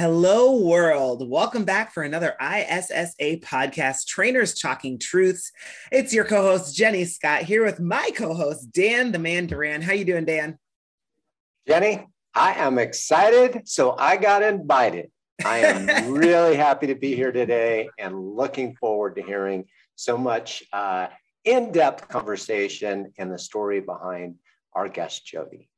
Hello, world. Welcome back for another ISSA podcast, Trainers Talking Truths. It's your co-host, Jenny Scott, here with my co-host, Dan the Man Duran. How you doing, Dan? Jenny, I am excited. So I got invited. I am really happy to be here today and looking forward to hearing so much uh, in-depth conversation and the story behind our guest, Jody.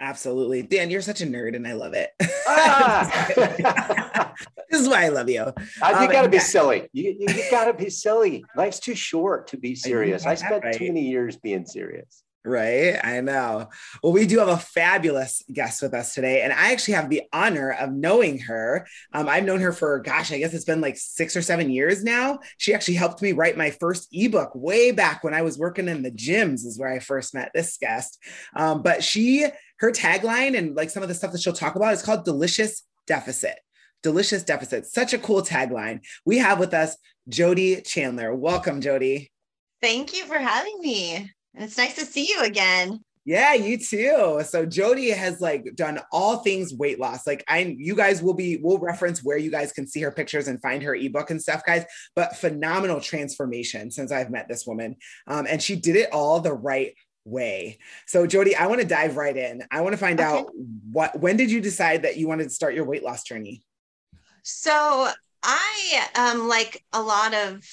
Absolutely. Dan, you're such a nerd and I love it. Ah! this is why I love you. You um, gotta be silly. You, you, you, gotta be silly. Life's too short to be serious. I, I spent right. too many years being serious. Right. I know. Well, we do have a fabulous guest with us today. And I actually have the honor of knowing her. Um, I've known her for, gosh, I guess it's been like six or seven years now. She actually helped me write my first ebook way back when I was working in the gyms, is where I first met this guest. Um, but she, her tagline and like some of the stuff that she'll talk about is called Delicious Deficit. Delicious Deficit. Such a cool tagline. We have with us Jody Chandler. Welcome, Jody. Thank you for having me. It's nice to see you again. Yeah, you too. So Jody has like done all things weight loss. Like I you guys will be we'll reference where you guys can see her pictures and find her ebook and stuff, guys. But phenomenal transformation since I've met this woman. Um, and she did it all the right way. So Jody, I want to dive right in. I want to find okay. out what when did you decide that you wanted to start your weight loss journey? So I um like a lot of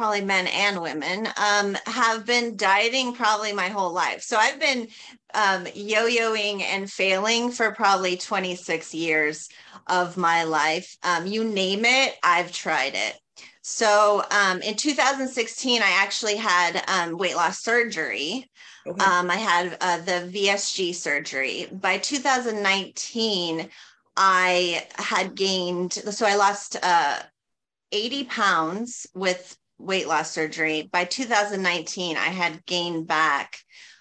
probably men and women, um, have been dieting probably my whole life. So I've been um, yo yoing and failing for probably 26 years of my life. Um, you name it, I've tried it. So um, in 2016, I actually had um, weight loss surgery. Okay. Um, I had uh, the VSG surgery. By 2019, I had gained, so I lost uh, 80 pounds with weight loss surgery. By 2019, I had gained back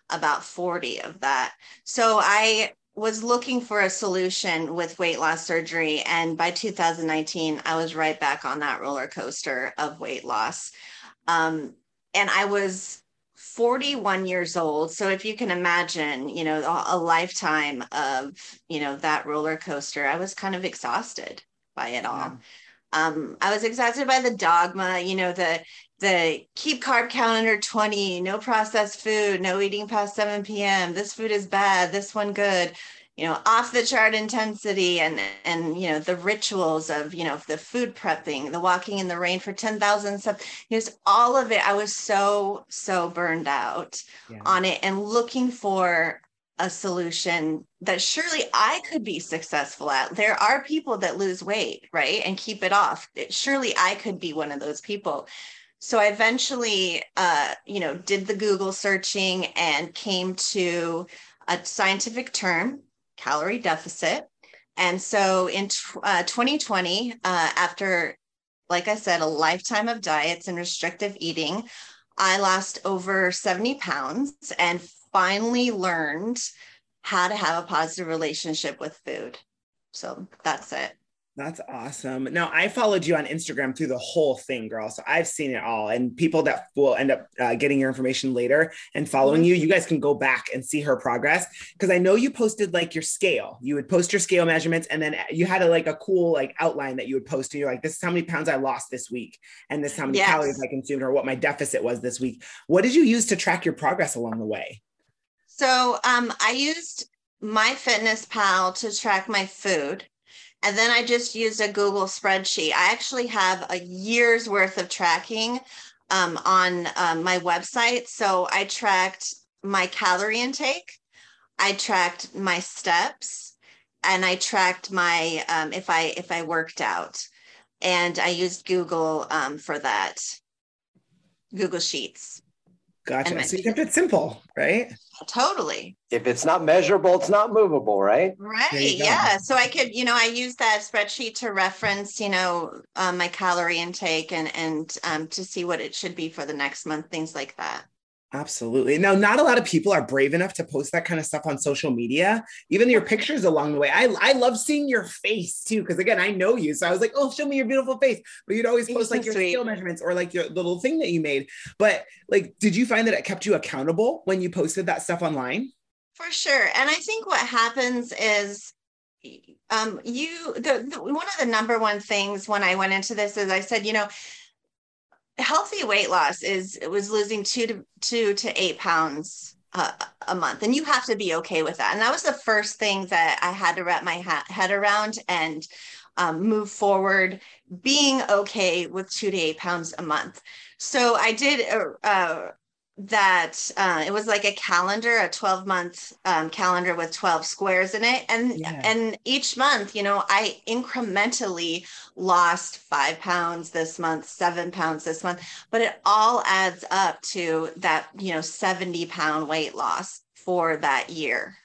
about 40 of that. So I was looking for a solution with weight loss surgery. And by 2019, I was right back on that roller coaster of weight loss. Um, and I was 41 years old. So if you can imagine, you know, a, lifetime of, you know, that roller coaster, I was kind of exhausted by it all. Yeah um, I was exhausted by the dogma, you know, the the keep carb count under 20, no processed food, no eating past 7 p.m. This food is bad, this one good, you know, off the chart intensity and and you know the rituals of you know the food prepping, the walking in the rain for 10,000 steps, just all of it. I was so so burned out yeah. on it and looking for a solution that surely I could be successful at. There are people that lose weight, right? And keep it off. Surely I could be one of those people. So I eventually, uh, you know, did the Google searching and came to a scientific term, calorie deficit. And so in uh, 2020, uh, after, like I said, a lifetime of diets and restrictive eating, I lost over 70 pounds and finally learned how to have a positive relationship with food. So that's it. That's awesome. Now, I followed you on Instagram through the whole thing, girl. So I've seen it all. And people that will end up uh, getting your information later and following you, you guys can go back and see her progress. Because I know you posted like your scale. You would post your scale measurements, and then you had a, like a cool like outline that you would post. And you're like, this is how many pounds I lost this week, and this is how many yes. calories I consumed, or what my deficit was this week. What did you use to track your progress along the way? So um, I used MyFitnessPal to track my food. And then I just used a Google spreadsheet. I actually have a year's worth of tracking um, on um, my website. So I tracked my calorie intake, I tracked my steps, and I tracked my um, if I if I worked out, and I used Google um, for that. Google Sheets. Gotcha. So you kept it simple, right? Totally. If it's not measurable, it's not movable, right? Right. Yeah. So I could, you know, I use that spreadsheet to reference, you know, um, my calorie intake and and um, to see what it should be for the next month, things like that. Absolutely. Now, not a lot of people are brave enough to post that kind of stuff on social media, even your pictures along the way. I, I love seeing your face too, because again, I know you. So I was like, oh, show me your beautiful face. But you'd always post like your sweet. scale measurements or like your little thing that you made. But like, did you find that it kept you accountable when you posted that stuff online? For sure. And I think what happens is um you the, the one of the number one things when i went into this is i said you know healthy weight loss is it was losing two to two to eight pounds uh, a month and you have to be okay with that. And that was the first thing that i had to wrap my ha- head around and um, move forward being okay with two to eight pounds a month. So i did uh, uh that uh, it was like a calendar, a 12 month um, calendar with 12 squares in it. And, yeah. and each month, you know, I incrementally lost five pounds this month, seven pounds this month, but it all adds up to that, you know, 70 pound weight loss for that year.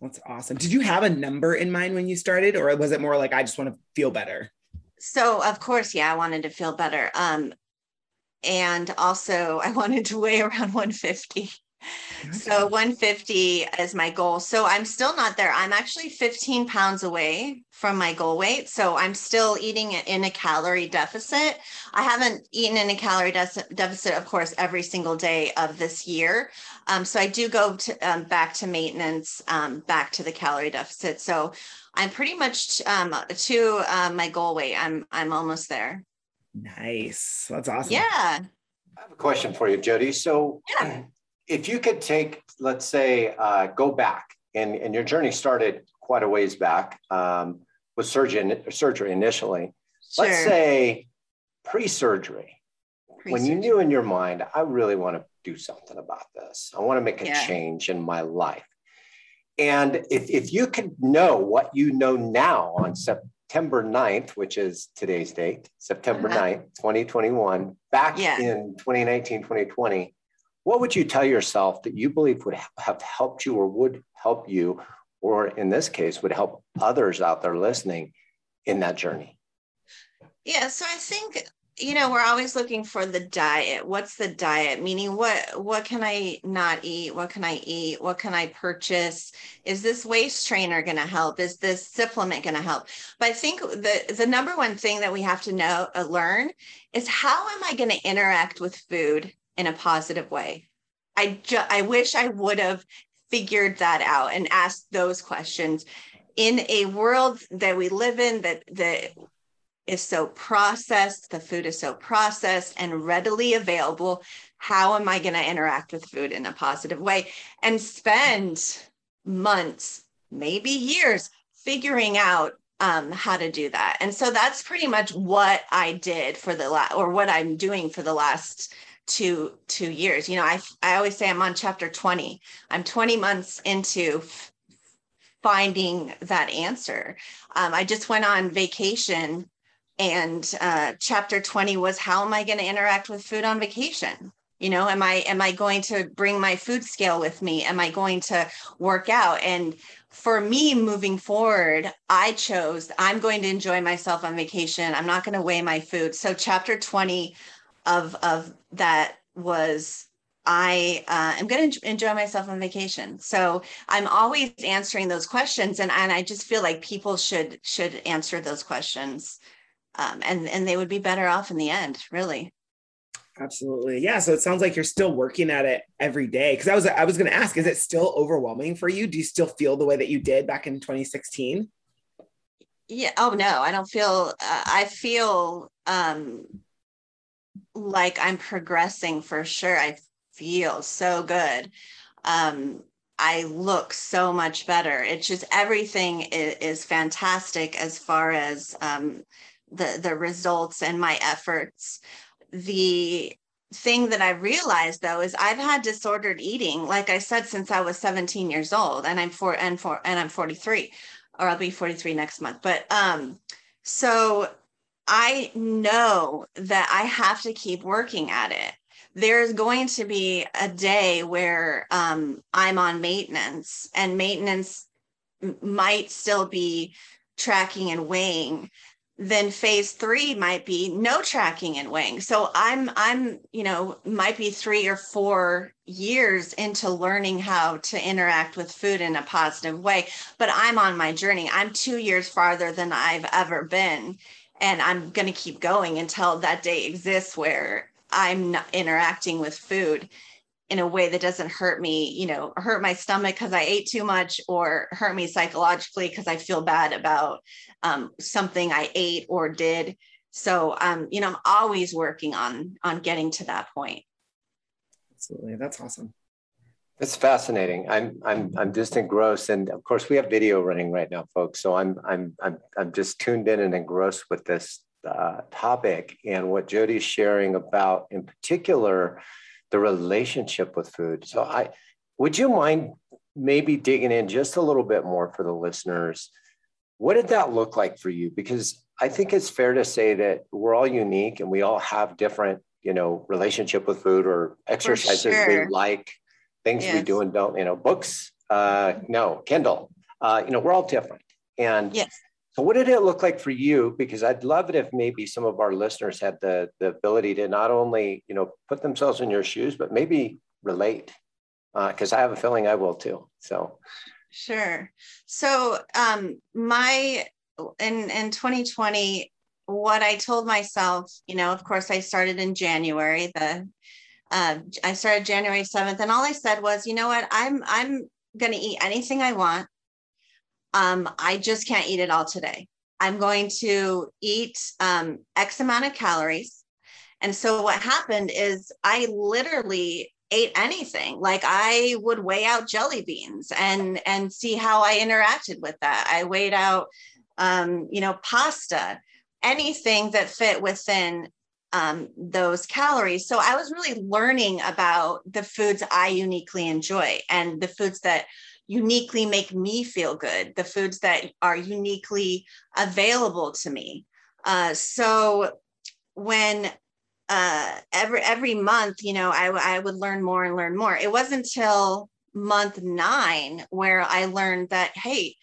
That's awesome. Did you have a number in mind when you started, or was it more like, I just want to feel better? So, of course, yeah, I wanted to feel better. Um, and also I wanted to weigh around 150. So 150 is my goal. So I'm still not there. I'm actually 15 pounds away from my goal weight. So I'm still eating in a calorie deficit. I haven't eaten in a calorie de- deficit, of course, every single day of this year. Um, so I do go to, um, back to maintenance, um, back to the calorie deficit. So I'm pretty much um, to uh, my goal weight. I'm I'm almost there. Nice. That's awesome. Yeah. I have a question for you, Jody. So, yeah. if you could take, let's say, uh, go back, and, and your journey started quite a ways back um, with surgery, surgery initially. Sure. Let's say pre surgery, when you knew in your mind, I really want to do something about this, I want to make a yeah. change in my life. And if, if you could know what you know now on September, September 9th, which is today's date, September uh-huh. 9th, 2021, back yeah. in 2019, 2020, what would you tell yourself that you believe would have helped you or would help you, or in this case, would help others out there listening in that journey? Yeah, so I think you know we're always looking for the diet. What's the diet? Meaning what what can i not eat? What can i eat? What can i purchase? Is this waist trainer going to help? Is this supplement going to help? But i think the the number one thing that we have to know uh, learn is how am i going to interact with food in a positive way? I ju- i wish i would have figured that out and asked those questions. In a world that we live in that that is so processed, the food is so processed and readily available. How am I going to interact with food in a positive way and spend months, maybe years, figuring out um, how to do that? And so that's pretty much what I did for the last, or what I'm doing for the last two two years. You know, I I always say I'm on chapter 20. I'm 20 months into finding that answer. Um, I just went on vacation and uh, chapter 20 was how am i going to interact with food on vacation? You know am i am i going to bring my food scale with me? Am i going to work out? And for me moving forward i chose i'm going to enjoy myself on vacation. I'm not going to weigh my food. So chapter 20 of of that was I uh, am going to enjoy myself on vacation. So I'm always answering those questions, and, and I just feel like people should should answer those questions um, and and they would be better off in the end really. Absolutely. Yeah so it sounds like you're still working at it every day. Because i was i was going to ask is it still overwhelming for you? Do you still feel the way that you did back in 2016 yeah oh no i don't feel uh, i feel um like i'm progressing for sure. I feel so good. Um I look so much better. It's just everything is, is fantastic as far as um, the the results and my efforts. The thing that i realized though is i've had disordered eating like i said since i was 17 years old and i'm four and four and i'm 43 or i'll be 43 next month. But um so i know that i have to keep working at it. There's going to be a day where um, I'm on maintenance, and maintenance might still be tracking and weighing then phase three might be no tracking and weighing. So i'm i'm you know might be three or four years into learning how to interact with food in a positive way but i'm on my journey. I'm two years farther than i've ever been and i'm going to keep going until that day exists where i'm not interacting with food in a way that doesn't hurt me, you know, hurt my stomach because I ate too much or hurt me psychologically because I feel bad about um, something I ate or did. So, um, you know, I'm always working on on getting to that point. Absolutely, that's awesome. It's fascinating. I'm I'm I'm just engrossed, and of course we have video running right now, folks. So I'm I'm I'm I'm just tuned in and engrossed with this uh, topic and what Jody's sharing about, in particular the relationship with food. So I would you mind maybe digging in just a little bit more for the listeners? What did that look like for you? Because I think it's fair to say that we're all unique and we all have different, you know, relationship with food or exercises sure. we like, things yes. we do and don't, you know, books, uh, no, Kindle, uh, you know, we're all different. And yes. So what did it look like for you? Because I'd love it if maybe some of our listeners had the, the ability to not only, you know, put themselves in your shoes, but maybe relate. Because uh, I have a feeling I will too. So sure. So um my in in 2020, what I told myself, you know, of course I started in January, the uh, I started January 7th, and all I said was, you know what, I'm I'm gonna eat anything I want um, I just can't eat it all today. I'm going to eat um, X amount of calories. And so what happened is I literally ate anything. Like I would weigh out jelly beans and and see how I interacted with that. I weighed out um, you know, pasta, anything that fit within um, those calories. So I was really learning about the foods I uniquely enjoy and the foods that uniquely make me feel good, the foods that are uniquely available to me. Uh, so when uh, every every month, you know, I, I would learn more and learn more. It wasn't until month nine where I learned that hey,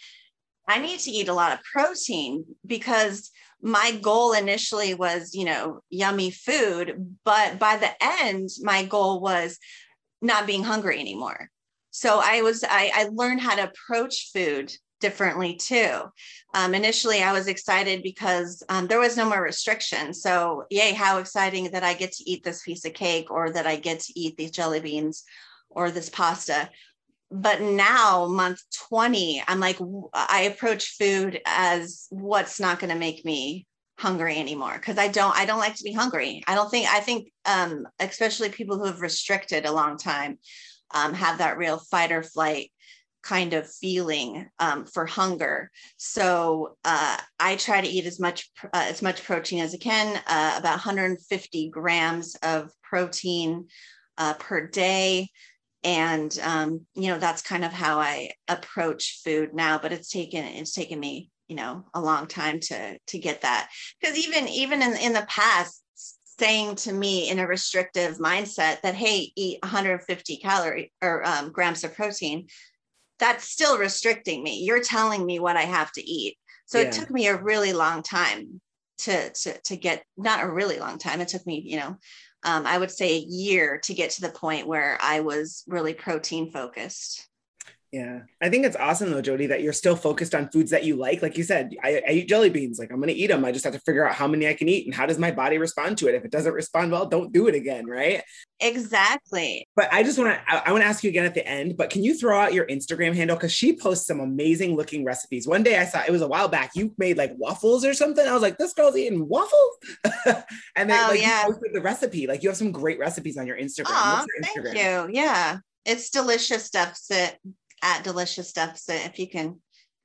I need to eat a lot of protein because my goal initially was, you know, yummy food, but by the end, my goal was not being hungry anymore so i was i, I learned how to approach food differently too. Um, initially i was excited because um, there was no more restriction so yay how exciting that i get to eat this piece of cake or that i get to eat these jelly beans or this pasta. But now month 20 i'm like i approach food as what's not going to make me hungry anymore because i don't i don't like to be hungry. I don't think i think um, especially people who have restricted a long time um, have that real fight or flight kind of feeling um, for hunger. So uh, I try to eat as much uh, as much protein as I can, uh, about 150 grams of protein uh, per day. And um, you know that's kind of how I approach food now. But it's taken it's taken me you know a long time to to get that because even even in in the past saying to me in a restrictive mindset that hey eat 150 calorie or um, grams of protein that's still restricting me. You're telling me what i have to eat. So yeah. it took me a really long time to, to to get not a really long time it took me you know um, i would say a year to get to the point where i was really protein focused yeah. I think it's awesome though, Jody, that you're still focused on foods that you like. Like you said, I, I, eat jelly beans. Like I'm going to eat them. I just have to figure out how many I can eat and how does my body respond to it. If it doesn't respond well, don't do it again. Right. Exactly. But I just want to, I, I want to ask you again at the end, but can you throw out your Instagram handle? Cause she posts some amazing looking recipes. One day I saw, it was a while back, you made like waffles or something. I was like, this girl's eating waffles. and then oh, like, yeah. you posted the recipe. Like you have some great recipes on your Instagram. Aww, your Instagram? Thank you. Yeah. It's delicious deficit at delicious deficit if you can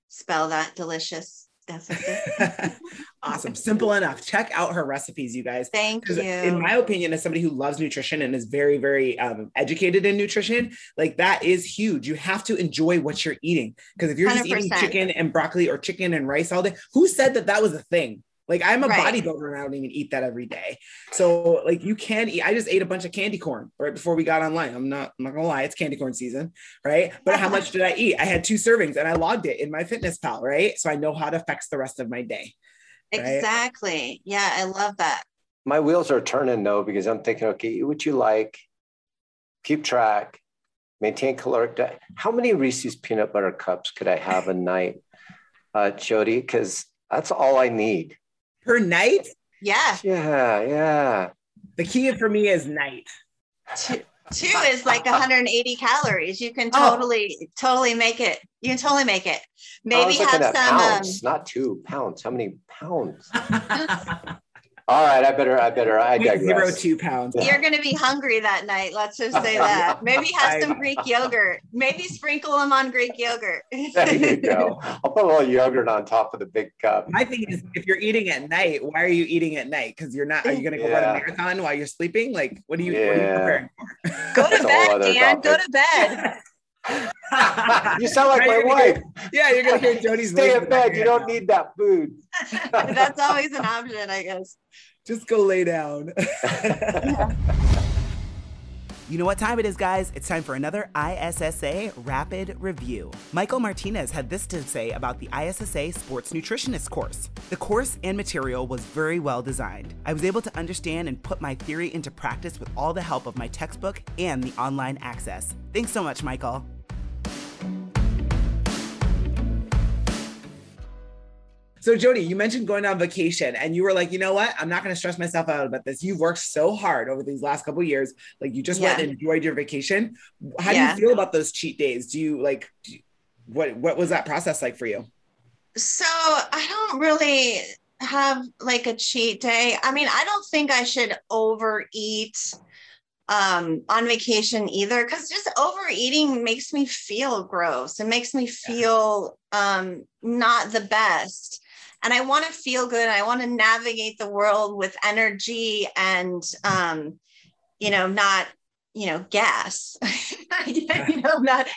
spell that delicious awesome. Simple enough. Check out her recipes, you guys. Thank you. In my opinion, as somebody who loves nutrition and is very, very um, educated in nutrition, like that is huge. You have to enjoy what you're eating. Because if you're 100%. just eating chicken and broccoli or chicken and rice all day, who said that that was a thing? Like I'm a Right. bodybuilder and I don't even eat that every day. So like you can eat. I just ate a bunch of candy corn right before we got online. I'm not I'm not gonna lie, it's candy corn season, right? But how much did I eat? I had two servings and I logged it in MyFitnessPal, right? So I know how it affects the rest of my day. Right. Exactly. Yeah, I love that. My wheels are turning though because I'm thinking, okay, eat what you like, keep track, maintain caloric diet. How many Reese's peanut butter cups could I have a night, uh, Jody? Because that's all I need. Per night, Yeah. Yeah, yeah. the key for me is night. Two, two is like 180 calories. You can Oh. totally, totally make it. You can totally make it. Maybe have at some. Um, pounds, not two pounds. How many pounds? All right, I better, I better, I Zero digress. two pounds. you're going to be hungry that night. Let's just say that. Maybe have some Greek yogurt. Maybe sprinkle them on Greek yogurt. There you go. I'll put a little yogurt on top of the big cup. My thing is, if you're eating at night, why are you eating at night? Because you're not. Are you going to go run a marathon while you're sleeping? Like, what are you? What are you Yeah. preparing Go to a bed, other Dan. Go to bed. for? You sound like my wife. hear- yeah, you're gonna hear Jody's Stay in bed. You don't head need that food. That's always an option, I guess. Just go lay down. You know what time it is, guys? It's time for another ISSA Rapid Review. Michael Martinez had this to say about the ISSA Sports Nutritionist course. The course and material was very well designed. I was able to understand and put my theory into practice with all the help of my textbook and the online access. Thanks so much, Michael. So, Jody, you mentioned going on vacation, and you were like, you know what? I'm not going to stress myself out about this. You've worked so hard over these last couple of years. Like, you just went and enjoyed your vacation. How Yeah. do you feel about those cheat days? Do you like? do you- what What was that process like for you? So I don't really have like a cheat day. I mean, I don't think I should overeat um on vacation either because just overeating makes me feel gross. It makes me feel um not the best. And I want to feel good. I want to navigate the world with energy and um you know, not, you know, gas. you know, not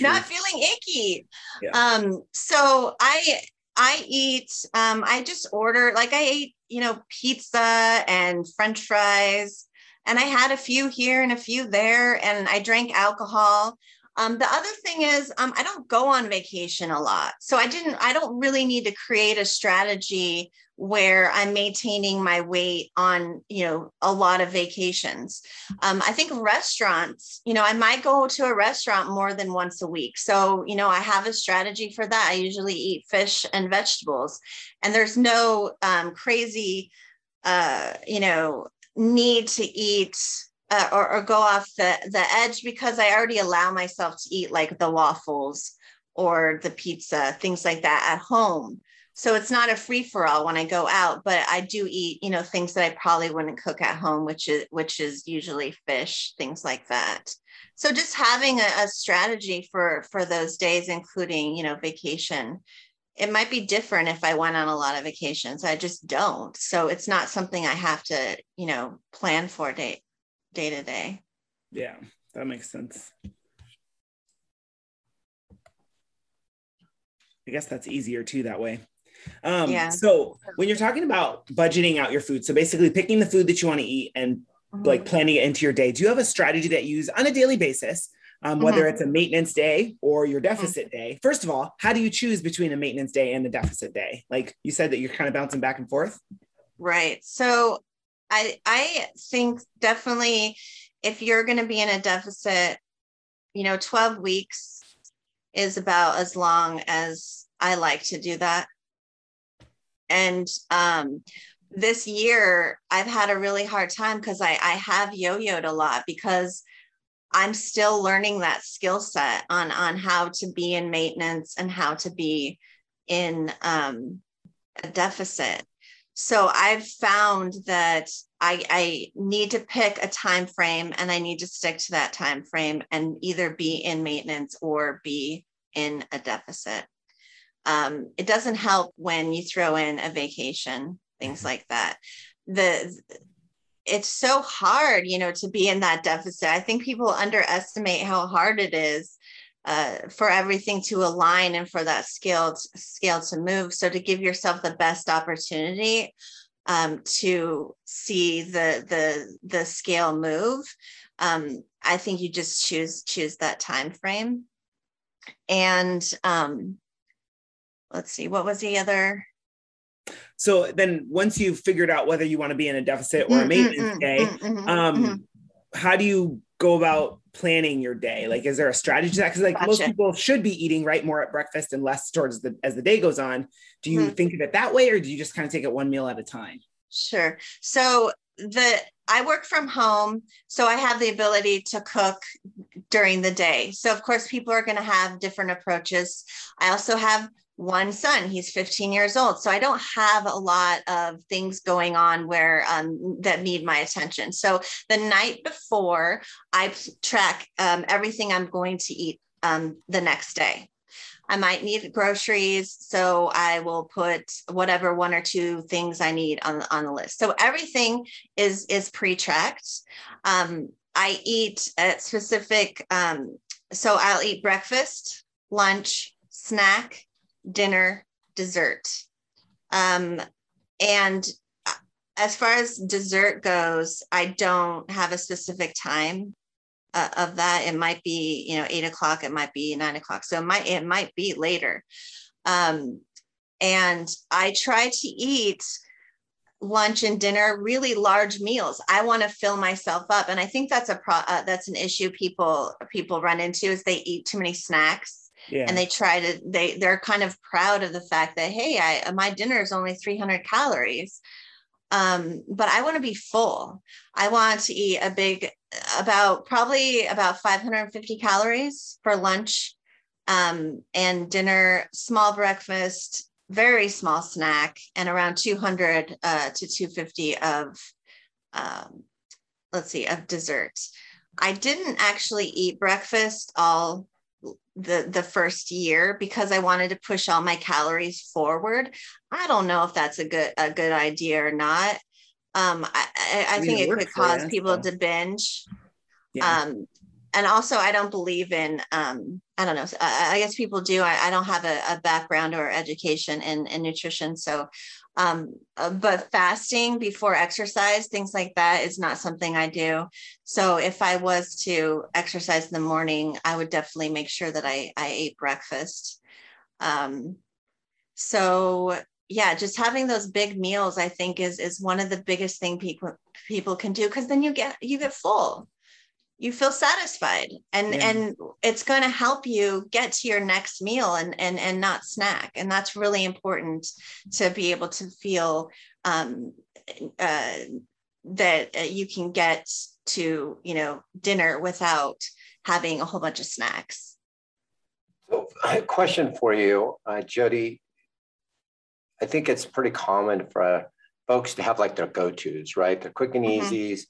not feeling icky. Yeah. Um, so I I eat um I just order like I ate, you know, pizza and french fries and I had a few here and a few there and I drank alcohol. Um, the other thing is um, I don't go on vacation a lot. So I didn't I don't really need to create a strategy where I'm maintaining my weight on, you know, a lot of vacations. Um, I think restaurants, you know, I might go to a restaurant more than once a week. So, you know, I have a strategy for that. I usually eat fish and vegetables, and there's no um, crazy, uh, you know, need to eat uh, or, or go off the, the edge because I already allow myself to eat like the waffles or the pizza, things like that at home. So it's not a free for all when I go out, but I do eat, you know, things that I probably wouldn't cook at home, which is which is usually fish, things like that. So just having a, a strategy for for those days, including, you know, vacation. It might be different if I went on a lot of vacations. I just don't. So it's not something I have to, you know, plan for day day to day. Yeah, that makes sense. I guess that's easier too that way. Um, Yeah. So when you're talking about budgeting out your food, so basically picking the food that you want to eat and like planning it into your day, do you have a strategy that you use on a daily basis, um, whether it's a maintenance day or your deficit day? First of all, how do you choose between a maintenance day and a deficit day? Like you said that you're kind of bouncing back and forth. Right. So I I think definitely if you're going to be in a deficit, you know, 12 weeks is about as long as I like to do that. And um this year I've had a really hard time because I I have yo-yoed a lot because I'm still learning that skill set on on how to be in maintenance and how to be in um a deficit. So I've found that I, I need to pick a time frame and I need to stick to that time frame and either be in maintenance or be in a deficit. Um, it doesn't help when you throw in a vacation, things like that. The it's so hard, you know, to be in that deficit. I think people underestimate how hard it is uh, for everything to align and for that scale scale to move. So to give yourself the best opportunity um, to see the the the scale move, um, I think you just choose choose that time frame. And um, let's see, what was the other? So then, once you've figured out whether you want to be in a deficit or a mm-hmm, maintenance mm-hmm, day, mm-hmm, um, mm-hmm. how do you go about planning your day? Like, is there a strategy to that? Because like gotcha. most people should be eating right more at breakfast and less towards the as the day goes on. Do you mm-hmm. think of it that way, or do you just kind of take it one meal at a time? Sure. So the I work from home, so I have the ability to cook during the day. So of course, people are going to have different approaches. I also have one son. He's 15 years old. So i don't have a lot of things going on where um, that need my attention. So the night before i track um, everything i'm going to eat um, the next day. I might need groceries so i will put whatever one or two things i need on, on the list. So everything is is pre-tracked. Um, i eat at specific um, so i'll eat breakfast lunch snack dinner, dessert. Um, and as far as dessert goes, I don't have a specific time uh, of that. It might be, you know, eight o'clock. It might be nine o'clock. So it might it might be later. Um, and I try to eat lunch and dinner really large meals i want to fill myself up and i think that's a pro uh, that's an issue people people run into is they eat too many snacks and they try to they they're kind of proud of the fact that hey i my dinner is only 300 calories um, but i want to be full. I want to eat a big about probably about 550 calories for lunch um, and dinner small breakfast very small snack and around 200 uh, to 250 of um, let's see of dessert. I didn't actually eat breakfast all the the first year because I wanted to push all my calories forward. I don't know if that's a good a good idea or not. Um, I, I, I think it, it could cause you, people so. to binge. Yeah. Um, and also I don't believe in um, I don't know. I, I guess people do. I, I don't have a, a, background or education in, in nutrition, so um, uh, but fasting before exercise, things like that is not something I do. So if I was to exercise in the morning, I would definitely make sure that I, I ate breakfast. Um, so yeah, just having those big meals, I think is, is one of the biggest thing people, people can do. Cause then you get, you get full you feel satisfied and yeah. and it's going to help you get to your next meal and and and not snack. And that's really important to be able to feel um, uh, that uh, you can get to you know dinner without having a whole bunch of snacks. So a question for you uh, jody. I think it's pretty common for uh, folks to have like their go-to's right? Their quick and mm-hmm. easies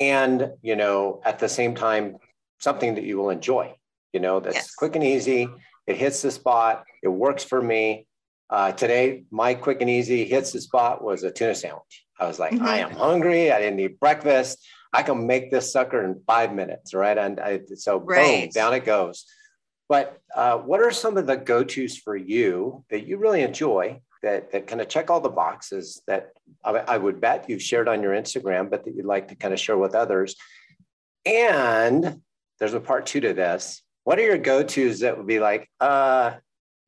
and you know at the same time something that you will enjoy you know that's yes. quick and easy. It hits the spot. It works for me. Uh, today my quick and easy hits the spot was a tuna sandwich. I was like mm-hmm. i am hungry. I didn't eat breakfast. I can make this sucker in five minutes right? And I, so right. boom down it goes. But uh, what are some of the go-to's for you that you really enjoy that, that kind of check all the boxes that I, I would bet you've shared on your Instagram, but that you'd like to kind of share with others. And there's a part two to this. What are your go-tos that would be like, uh,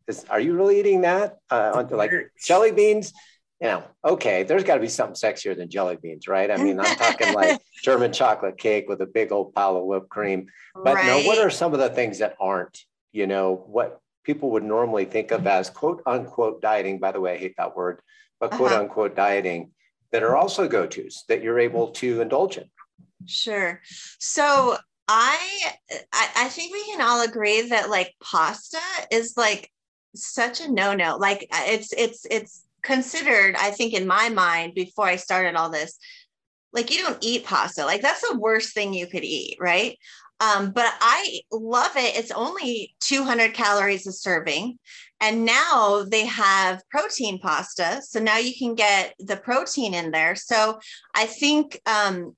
is, are you really eating that? Uh, like jelly beans? You know, okay, there's got to be something sexier than jelly beans, right? I mean, I'm talking like German chocolate cake with a big old pile of whipped cream. But right. no, what are some of the things that aren't? You know, what people would normally think of as quote unquote dieting. By the way, I hate that word, but quote uh-huh. unquote dieting that are also go tos that you're able to indulge in. Sure. So I, I I think we can all agree that like pasta is like such a no no. Like it's it's it's considered. I think in my mind before I started all this, like you don't eat pasta. Like that's the worst thing you could eat, right? Um, but I love it. It's only 200 calories a serving. And now they have protein pasta. So now you can get the protein in there. So I think um,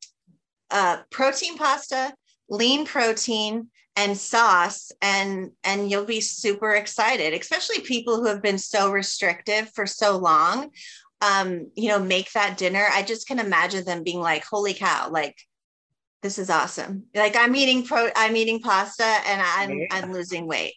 uh, protein pasta, lean protein, and sauce and and you'll be super excited especially people who have been so restrictive for so long um you know make that dinner i just can imagine them being like holy cow like this is awesome like i'm eating pro i'm eating pasta and i'm yeah. i'm losing weight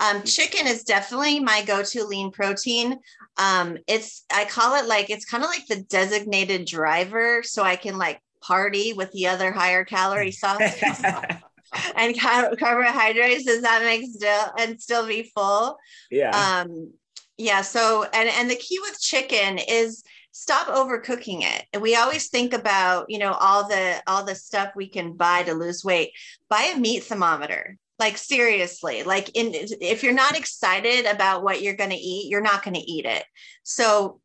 um, chicken is definitely my go-to lean protein. Um, it's I call it like it's kind of like the designated driver, so I can like party with the other higher calorie sauce and car- carbohydrates. Does that make still and still be full? Yeah. Um, yeah. So and and the key with chicken is stop overcooking it. And we always think about, you know, all the all the stuff we can buy to lose weight. Buy a meat thermometer like seriously like in if you're not excited about what you're going to eat you're not going to eat it so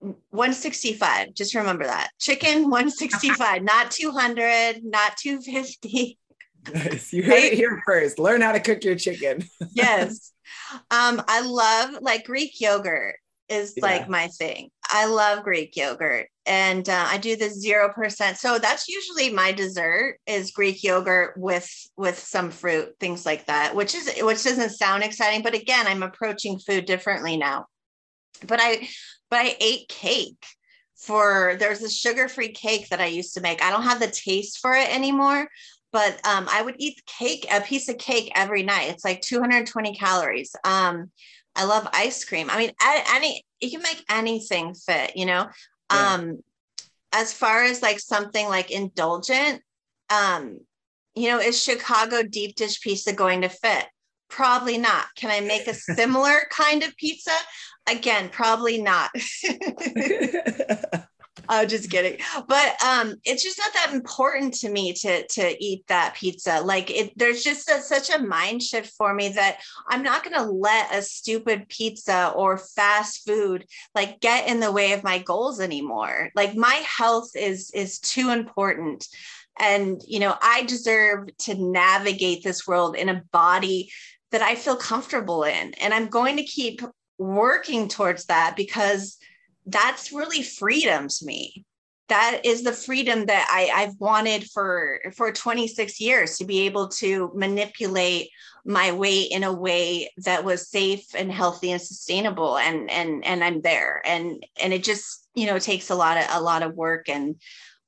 165 just remember that chicken 165 not 200 not 250 Nice. You heard right? it here first. Learn how to cook your chicken. yes. Um, I love like Greek yogurt is yeah. like my thing. I love Greek yogurt and uh, I do the 0%. So that's usually my dessert is Greek yogurt with with some fruit, things like that, which is which doesn't sound exciting, but again, I'm approaching food differently now. But I but I ate cake for there's a sugar-free cake that I used to make. I don't have the taste for it anymore, but um, I would eat cake, a piece of cake every night. It's like 220 calories. Um, I love ice cream. I mean, any you can make anything fit, you know. Yeah. Um, as far as like something like indulgent, um, you know, is Chicago deep dish pizza going to fit? Probably not. Can I make a similar kind of pizza? Again, probably not. I'm just kidding. But um, it's just not that important to me to to eat that pizza. Like it, there's just a, such a mind shift for me that I'm not going to let a stupid pizza or fast food like get in the way of my goals anymore. Like my health is is too important. And you know, I deserve to navigate this world in a body that I feel comfortable in. And I'm going to keep working towards that because that's really freedom to me. That is the freedom that I, I've wanted for for 26 years to be able to manipulate my weight in a way that was safe and healthy and sustainable and and and I'm there. And and it just you know takes a lot of a lot of work and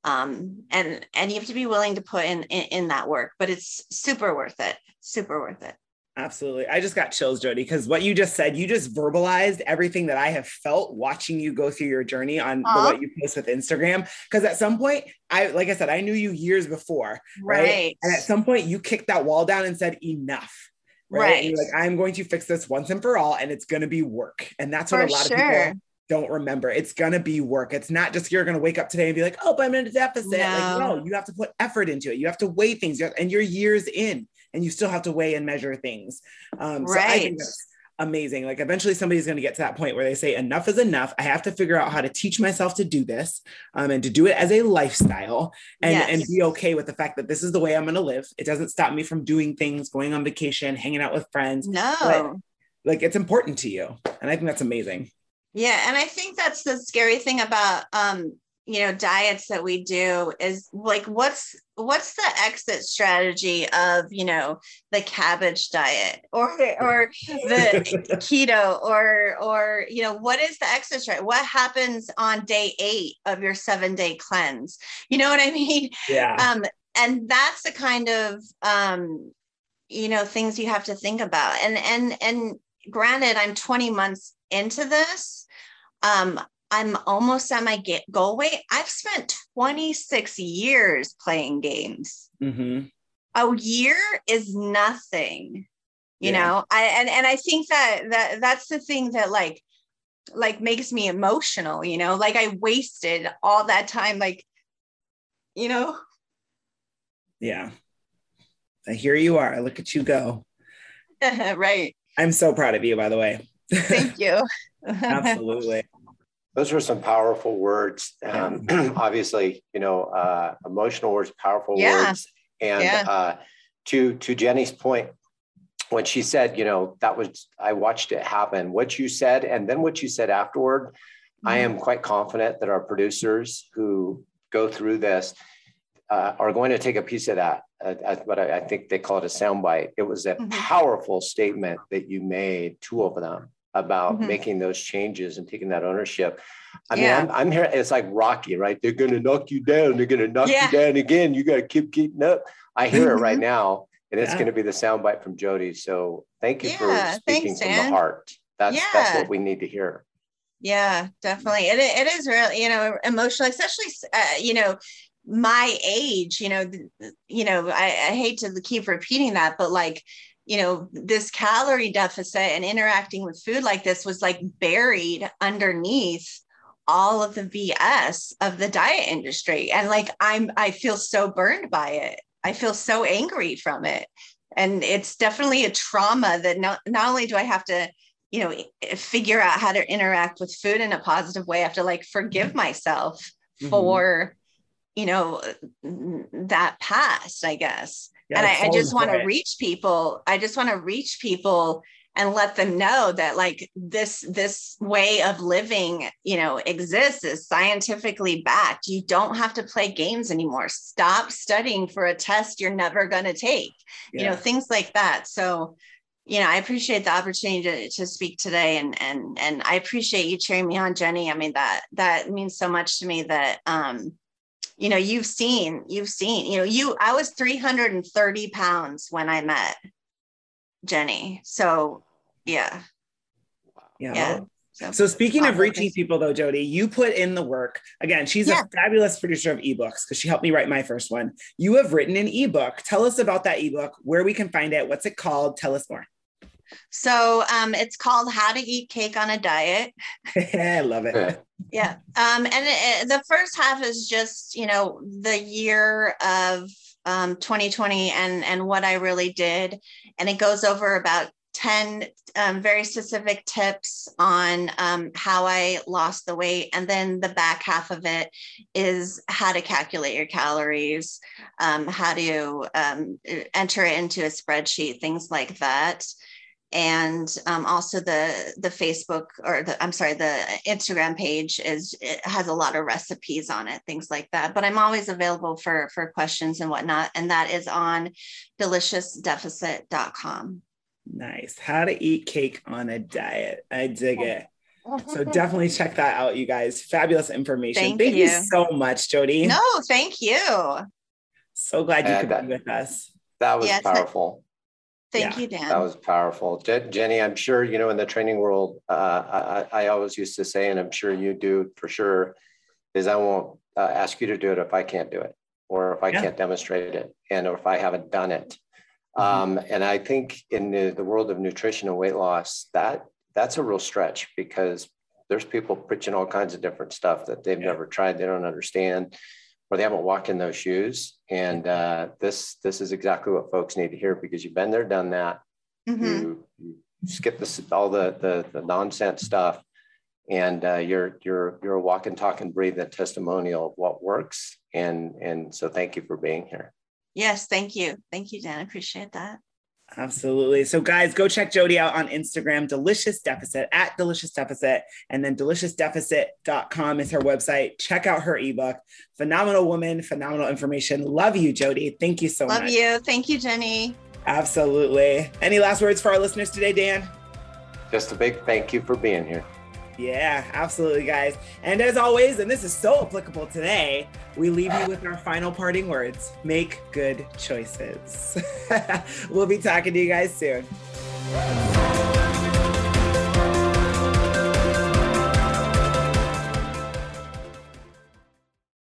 um and and you have to be willing to put in in, in that work but it's super worth it super worth it Absolutely. I just got chills, Jody, because what you just said, you just verbalized everything that I have felt watching you go through your journey on what you post with Instagram. Because at some point, I, like I said, I knew you years before. Right? right. And at some point, you kicked that wall down and said, enough. Right. right. like, I'm going to fix this once and for all, and it's going to be work. And that's what for a lot sure. of people don't remember. It's gonna be work. It's not just you're gonna wake up today and be like, oh, but I'm in a deficit. No. Like, no, you have to put effort into it. You have to weigh things, and you're years in and you still have to weigh and measure things. Um, right. So I think that's amazing. Like eventually somebody's going to get to that point where they say enough is enough. I have to figure out how to teach myself to do this um, and to do it as a lifestyle and, yes. and be okay with the fact that this is the way I'm going to live. It doesn't stop me from doing things, going on vacation, hanging out with friends. No. But, like it's important to you. And I think that's amazing. Yeah. And I think that's the scary thing about um, you know diets that we do is like what's what's the exit strategy of you know the cabbage diet or or the keto or or you know what is the exit strategy what happens on day eight of your seven day cleanse? You know what i mean? Yeah. Um and that's the kind of um you know things you have to think about. And and and granted i'm 20 months into this um I'm almost at my goal weight. I've spent 26 years playing games. Mm-hmm. A year is nothing, you yeah. know. I and and I think that that that's the thing that like like makes me emotional. You know, like I wasted all that time, like you know. Yeah. Here you are. Look at you go. right. I'm so proud of you, by the way. Thank you. Absolutely those were some powerful words. Um, obviously, you know, uh, emotional words, powerful yeah. words. And yeah. uh, to to Jenny's point, when she said, you know, that was I watched it happen. What you said, and then what you said afterward, mm-hmm. I am quite confident that our producers who go through this, uh, are going to take a piece of that. Uh, but I, I, think they call it a soundbite. It was a mm-hmm. powerful statement that you made, two of them, about mm-hmm. making those changes and taking that ownership. I yeah. mean, I'm, I'm, here. It's like Rocky, right? They're going to knock you down. They're going to knock yeah. you down again. You got to keep getting up. I hear mm-hmm. it right mm-hmm. now, and it's yeah. going to be the soundbite from Jody. So thank you for speaking thanks, from the heart. That's that's what we need to hear. Yeah, definitely. It, it is really, you know, emotional, especially, uh, you know, my age, you know, you know, I, I hate to keep repeating that, but like, you know, this calorie deficit and interacting with food like this was like buried underneath all of the BS of the diet industry. And like, I'm, I feel so burned by it. I feel so angry from it. And it's definitely a trauma that not, not only do I have to you know figure out how to interact with food in a positive way i have to like forgive myself mm-hmm. for you know that past i guess yeah, and I, I just want to reach people i just want to reach people and let them know that like this this way of living you know exists is scientifically backed you don't have to play games anymore stop studying for a test you're never going to take yeah. you know things like that so you know, I appreciate the opportunity to, to speak today and and and I appreciate you cheering me on, Jenny. I mean, that that means so much to me that um, you know, you've seen, you've seen, you know, you I was 330 pounds when I met Jenny. So yeah. Yeah. yeah. So, so, speaking of reaching people though, Jody, you put in the work. Again, she's yeah. a fabulous producer of ebooks because she helped me write my first one. You have written an ebook. Tell us about that ebook, where we can find it, what's it called? Tell us more. So um, it's called How to Eat Cake on a Diet. I love it. Yeah. Um, and it, the first half is just, you know, the year of um, 2020 and, and what I really did. And it goes over about 10 um, very specific tips on um, how I lost the weight. And then the back half of it is how to calculate your calories, um, how to um, enter it into a spreadsheet, things like that and um, also the the facebook or the i'm sorry the instagram page is it has a lot of recipes on it things like that. But i'm always available for for questions and whatnot. And that is on deliciousdeficit.com nice. How to eat cake on a diet. I dig it. So definitely check that out you guys. Fabulous information. Thank, thank you. you. so much jody. No thank you. So glad you could that, be with us. that was yes, powerful Thank yeah, you, Dan. That was powerful. Jenny, I'm sure, you know, in the training world, uh, I, I, always used to say, and I'm sure you do for sure, is I won't uh, ask you to do it if I can't do it or if I yeah. can't demonstrate it and or if I haven't done it. Mm-hmm. Um, and I think in the, the world of nutrition and weight loss, that that's a real stretch because there's people preaching all kinds of different stuff that they've yeah. never tried, they don't understand or they haven't walked in those shoes. And uh, this this is exactly what folks need to hear because you've been there, done that. Mm-hmm. You, you, skip this all the, the the nonsense stuff, and uh, you're you're you're a walk and talk and breathe a testimonial of what works. And and so thank you for being here. Yes, thank you, thank you, Dan. I appreciate that. Absolutely. So, guys, go check Jody out on Instagram, Delicious Deficit at Delicious Deficit, and then deliciousdeficit.com is her website. Check out her ebook. Phenomenal woman, phenomenal information. Love you, Jody. Thank you so Love much. Love you. Thank you, Jenny. Absolutely. Any last words for our listeners today, Dan? Just a big thank you for being here. Yeah, absolutely, guys. And as always, and this is so applicable today, we leave you with our final parting words make good choices. we'll be talking to you guys soon.